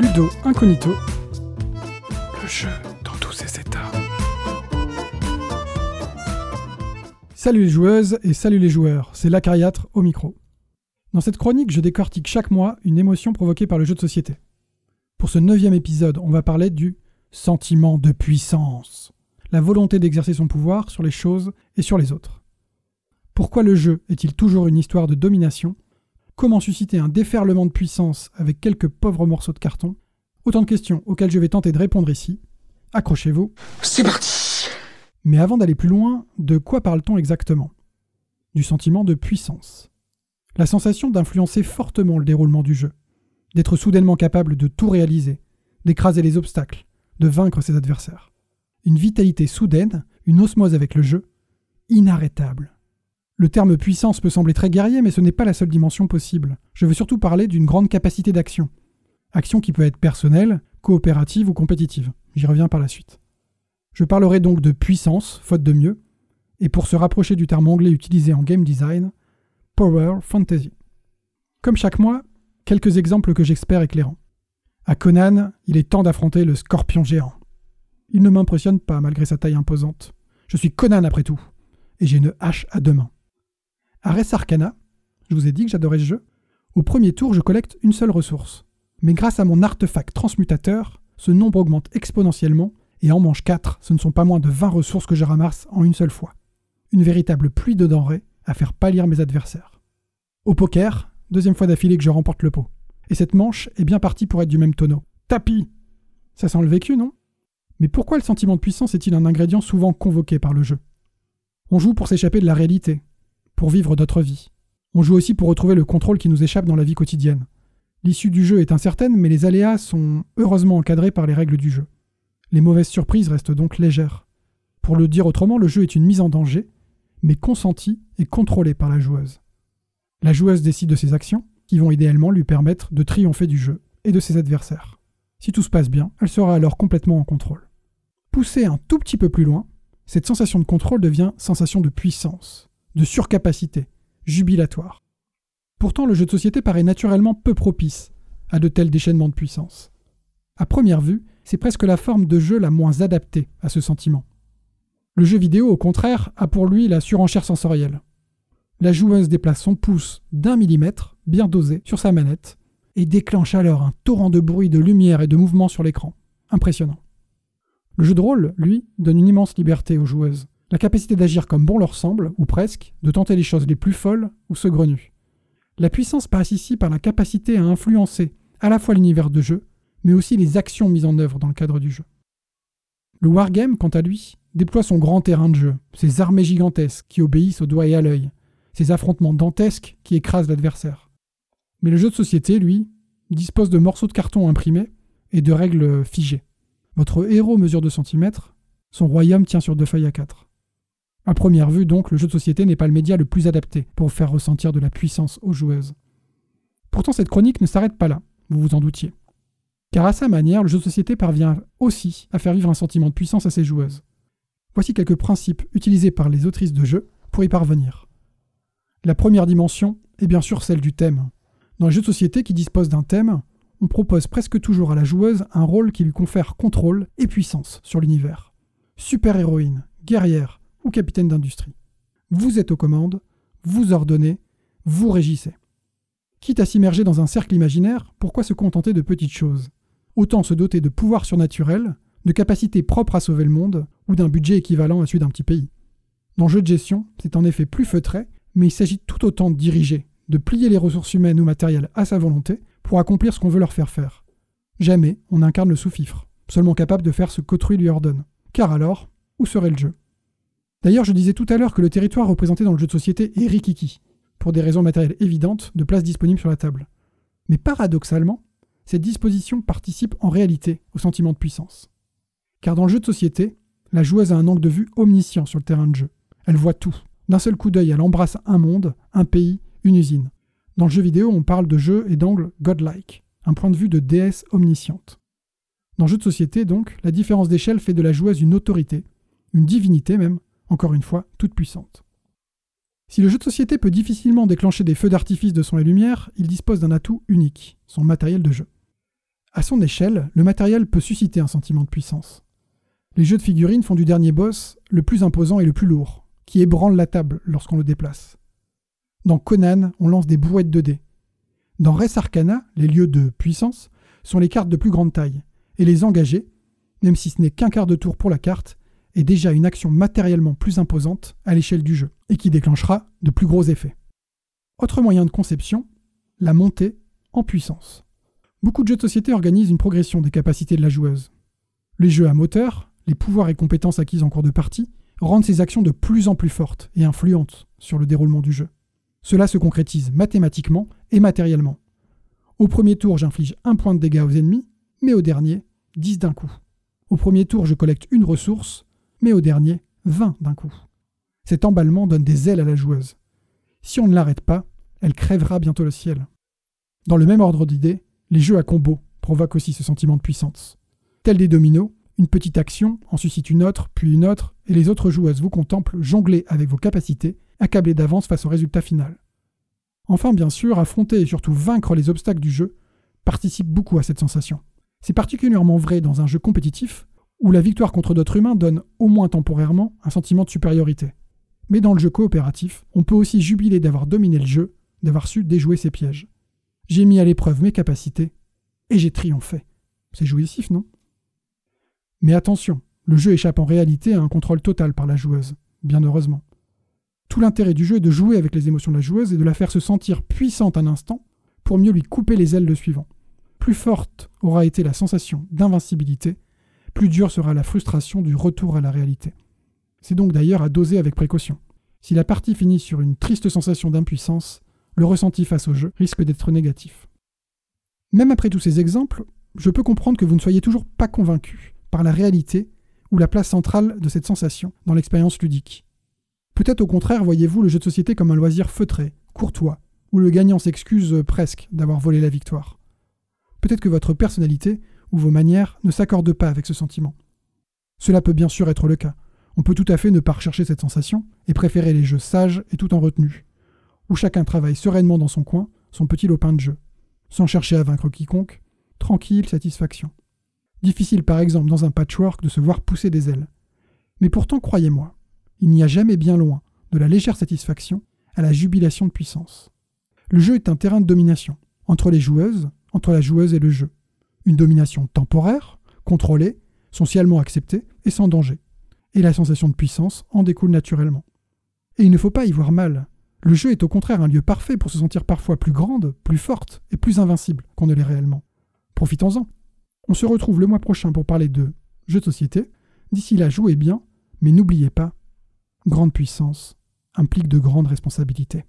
Ludo Incognito. Le jeu dans tous ses états. Salut les joueuses et salut les joueurs, c'est l'Acariâtre au micro. Dans cette chronique, je décortique chaque mois une émotion provoquée par le jeu de société. Pour ce neuvième épisode, on va parler du sentiment de puissance, la volonté d'exercer son pouvoir sur les choses et sur les autres. Pourquoi le jeu est-il toujours une histoire de domination Comment susciter un déferlement de puissance avec quelques pauvres morceaux de carton? Autant de questions auxquelles je vais tenter de répondre ici. Accrochez-vous. C'est parti Mais avant d'aller plus loin, de quoi parle-t-on exactement? Du sentiment de puissance. La sensation d'influencer fortement le déroulement du jeu, d'être soudainement capable de tout réaliser, d'écraser les obstacles, de vaincre ses adversaires. Une vitalité soudaine, une osmose avec le jeu, inarrêtable. Le terme puissance peut sembler très guerrier, mais ce n'est pas la seule dimension possible. Je veux surtout parler d'une grande capacité d'action. Action qui peut être personnelle, coopérative ou compétitive. J'y reviens par la suite. Je parlerai donc de puissance, faute de mieux, et pour se rapprocher du terme anglais utilisé en game design, Power Fantasy. Comme chaque mois, quelques exemples que j'espère éclairants. À Conan, il est temps d'affronter le scorpion géant. Il ne m'impressionne pas malgré sa taille imposante. Je suis Conan après tout, et j'ai une hache à deux mains. À Res Arcana, je vous ai dit que j'adorais ce jeu, au premier tour je collecte une seule ressource. Mais grâce à mon artefact transmutateur, ce nombre augmente exponentiellement, et en manche 4, ce ne sont pas moins de 20 ressources que je ramasse en une seule fois. Une véritable pluie de denrées à faire pâlir mes adversaires. Au poker, deuxième fois d'affilée que je remporte le pot. Et cette manche est bien partie pour être du même tonneau. Tapis Ça sent le vécu, non? Mais pourquoi le sentiment de puissance est-il un ingrédient souvent convoqué par le jeu? On joue pour s'échapper de la réalité, pour vivre d'autres vies. On joue aussi pour retrouver le contrôle qui nous échappe dans la vie quotidienne. L'issue du jeu est incertaine, mais les aléas sont heureusement encadrés par les règles du jeu. Les mauvaises surprises restent donc légères. Pour le dire autrement, le jeu est une mise en danger, mais consentie et contrôlée par la joueuse. La joueuse décide de ses actions, qui vont idéalement lui permettre de triompher du jeu et de ses adversaires. Si tout se passe bien, elle sera alors complètement en contrôle. Poussée un tout petit peu plus loin, cette sensation de contrôle devient sensation de puissance de surcapacité, jubilatoire. Pourtant, le jeu de société paraît naturellement peu propice à de tels déchaînements de puissance. À première vue, c'est presque la forme de jeu la moins adaptée à ce sentiment. Le jeu vidéo, au contraire, a pour lui la surenchère sensorielle. La joueuse déplace son pouce d'un millimètre, bien dosé, sur sa manette, et déclenche alors un torrent de bruit, de lumière et de mouvement sur l'écran. Impressionnant. Le jeu de rôle, lui, donne une immense liberté aux joueuses la capacité d'agir comme bon leur semble, ou presque, de tenter les choses les plus folles ou saugrenues. La puissance passe ici par la capacité à influencer à la fois l'univers de jeu, mais aussi les actions mises en œuvre dans le cadre du jeu. Le wargame, quant à lui, déploie son grand terrain de jeu, ses armées gigantesques qui obéissent au doigt et à l'œil, ses affrontements dantesques qui écrasent l'adversaire. Mais le jeu de société, lui, dispose de morceaux de carton imprimés et de règles figées. Votre héros mesure 2 cm, son royaume tient sur deux feuilles à 4. À première vue, donc, le jeu de société n'est pas le média le plus adapté pour faire ressentir de la puissance aux joueuses. Pourtant, cette chronique ne s'arrête pas là, vous vous en doutiez. Car à sa manière, le jeu de société parvient aussi à faire vivre un sentiment de puissance à ses joueuses. Voici quelques principes utilisés par les autrices de jeux pour y parvenir. La première dimension est bien sûr celle du thème. Dans les jeux de société qui disposent d'un thème, on propose presque toujours à la joueuse un rôle qui lui confère contrôle et puissance sur l'univers. Super-héroïne, guerrière, ou capitaine d'industrie. Vous êtes aux commandes, vous ordonnez, vous régissez. Quitte à s'immerger dans un cercle imaginaire, pourquoi se contenter de petites choses? Autant se doter de pouvoirs surnaturels, de capacités propres à sauver le monde, ou d'un budget équivalent à celui d'un petit pays. Dans le jeu de gestion, c'est en effet plus feutré, mais il s'agit tout autant de diriger, de plier les ressources humaines ou matérielles à sa volonté pour accomplir ce qu'on veut leur faire faire. Jamais on incarne le sous-fifre, seulement capable de faire ce qu'autrui lui ordonne. Car alors, où serait le jeu? D'ailleurs, je disais tout à l'heure que le territoire représenté dans le jeu de société est rikiki, pour des raisons matérielles évidentes de place disponible sur la table. Mais paradoxalement, cette disposition participe en réalité au sentiment de puissance. Car dans le jeu de société, la joueuse a un angle de vue omniscient sur le terrain de jeu. Elle voit tout. D'un seul coup d'œil, elle embrasse un monde, un pays, une usine. Dans le jeu vidéo, on parle de jeu et d'angle godlike, un point de vue de déesse omnisciente. Dans le jeu de société, donc, la différence d'échelle fait de la joueuse une autorité, une divinité même, encore une fois, toute puissante. Si le jeu de société peut difficilement déclencher des feux d'artifice de son et lumière, il dispose d'un atout unique, son matériel de jeu. À son échelle, le matériel peut susciter un sentiment de puissance. Les jeux de figurines font du dernier boss le plus imposant et le plus lourd, qui ébranle la table lorsqu'on le déplace. Dans Conan, on lance des brouettes de dés. Dans Res Arcana, les lieux de puissance sont les cartes de plus grande taille, et les engager, même si ce n'est qu'un quart de tour pour la carte, est déjà une action matériellement plus imposante à l'échelle du jeu, et qui déclenchera de plus gros effets. Autre moyen de conception, la montée en puissance. Beaucoup de jeux de société organisent une progression des capacités de la joueuse. Les jeux à moteur, les pouvoirs et compétences acquises en cours de partie, rendent ces actions de plus en plus fortes et influentes sur le déroulement du jeu. Cela se concrétise mathématiquement et matériellement. Au premier tour, j'inflige un point de dégâts aux ennemis, mais au dernier, 10 d'un coup. Au premier tour, je collecte une ressource, mais au dernier, 20 d'un coup. Cet emballement donne des ailes à la joueuse. Si on ne l'arrête pas, elle crèvera bientôt le ciel. Dans le même ordre d'idées, les jeux à combo provoquent aussi ce sentiment de puissance. Tel des dominos, une petite action en suscite une autre, puis une autre, et les autres joueuses vous contemplent jongler avec vos capacités, accablées d'avance face au résultat final. Enfin, bien sûr, affronter et surtout vaincre les obstacles du jeu participe beaucoup à cette sensation. C'est particulièrement vrai dans un jeu compétitif, où la victoire contre d'autres humains donne, au moins temporairement, un sentiment de supériorité. Mais dans le jeu coopératif, on peut aussi jubiler d'avoir dominé le jeu, d'avoir su déjouer ses pièges. J'ai mis à l'épreuve mes capacités, et j'ai triomphé. C'est jouissif, non? Mais attention, le jeu échappe en réalité à un contrôle total par la joueuse, bien heureusement. Tout l'intérêt du jeu est de jouer avec les émotions de la joueuse et de la faire se sentir puissante un instant pour mieux lui couper les ailes le suivant. Plus forte aura été la sensation d'invincibilité, plus dure sera la frustration du retour à la réalité. C'est donc d'ailleurs à doser avec précaution. Si la partie finit sur une triste sensation d'impuissance, le ressenti face au jeu risque d'être négatif. Même après tous ces exemples, je peux comprendre que vous ne soyez toujours pas convaincu par la réalité ou la place centrale de cette sensation dans l'expérience ludique. Peut-être au contraire voyez-vous le jeu de société comme un loisir feutré, courtois, où le gagnant s'excuse presque d'avoir volé la victoire. Peut-être que votre personnalité ou vos manières ne s'accordent pas avec ce sentiment. Cela peut bien sûr être le cas. On peut tout à fait ne pas rechercher cette sensation et préférer les jeux sages et tout en retenue, où chacun travaille sereinement dans son coin, son petit lopin de jeu, sans chercher à vaincre quiconque, tranquille satisfaction. Difficile par exemple dans un patchwork de se voir pousser des ailes. Mais pourtant, croyez-moi, il n'y a jamais bien loin de la légère satisfaction à la jubilation de puissance. Le jeu est un terrain de domination, entre les joueuses, entre la joueuse et le jeu. Une domination temporaire, contrôlée, socialement acceptée et sans danger. Et la sensation de puissance en découle naturellement. Et il ne faut pas y voir mal. Le jeu est au contraire un lieu parfait pour se sentir parfois plus grande, plus forte et plus invincible qu'on ne l'est réellement. Profitons-en. On se retrouve le mois prochain pour parler de jeux de société. D'ici là, jouez bien, mais n'oubliez pas, grande puissance implique de grandes responsabilités.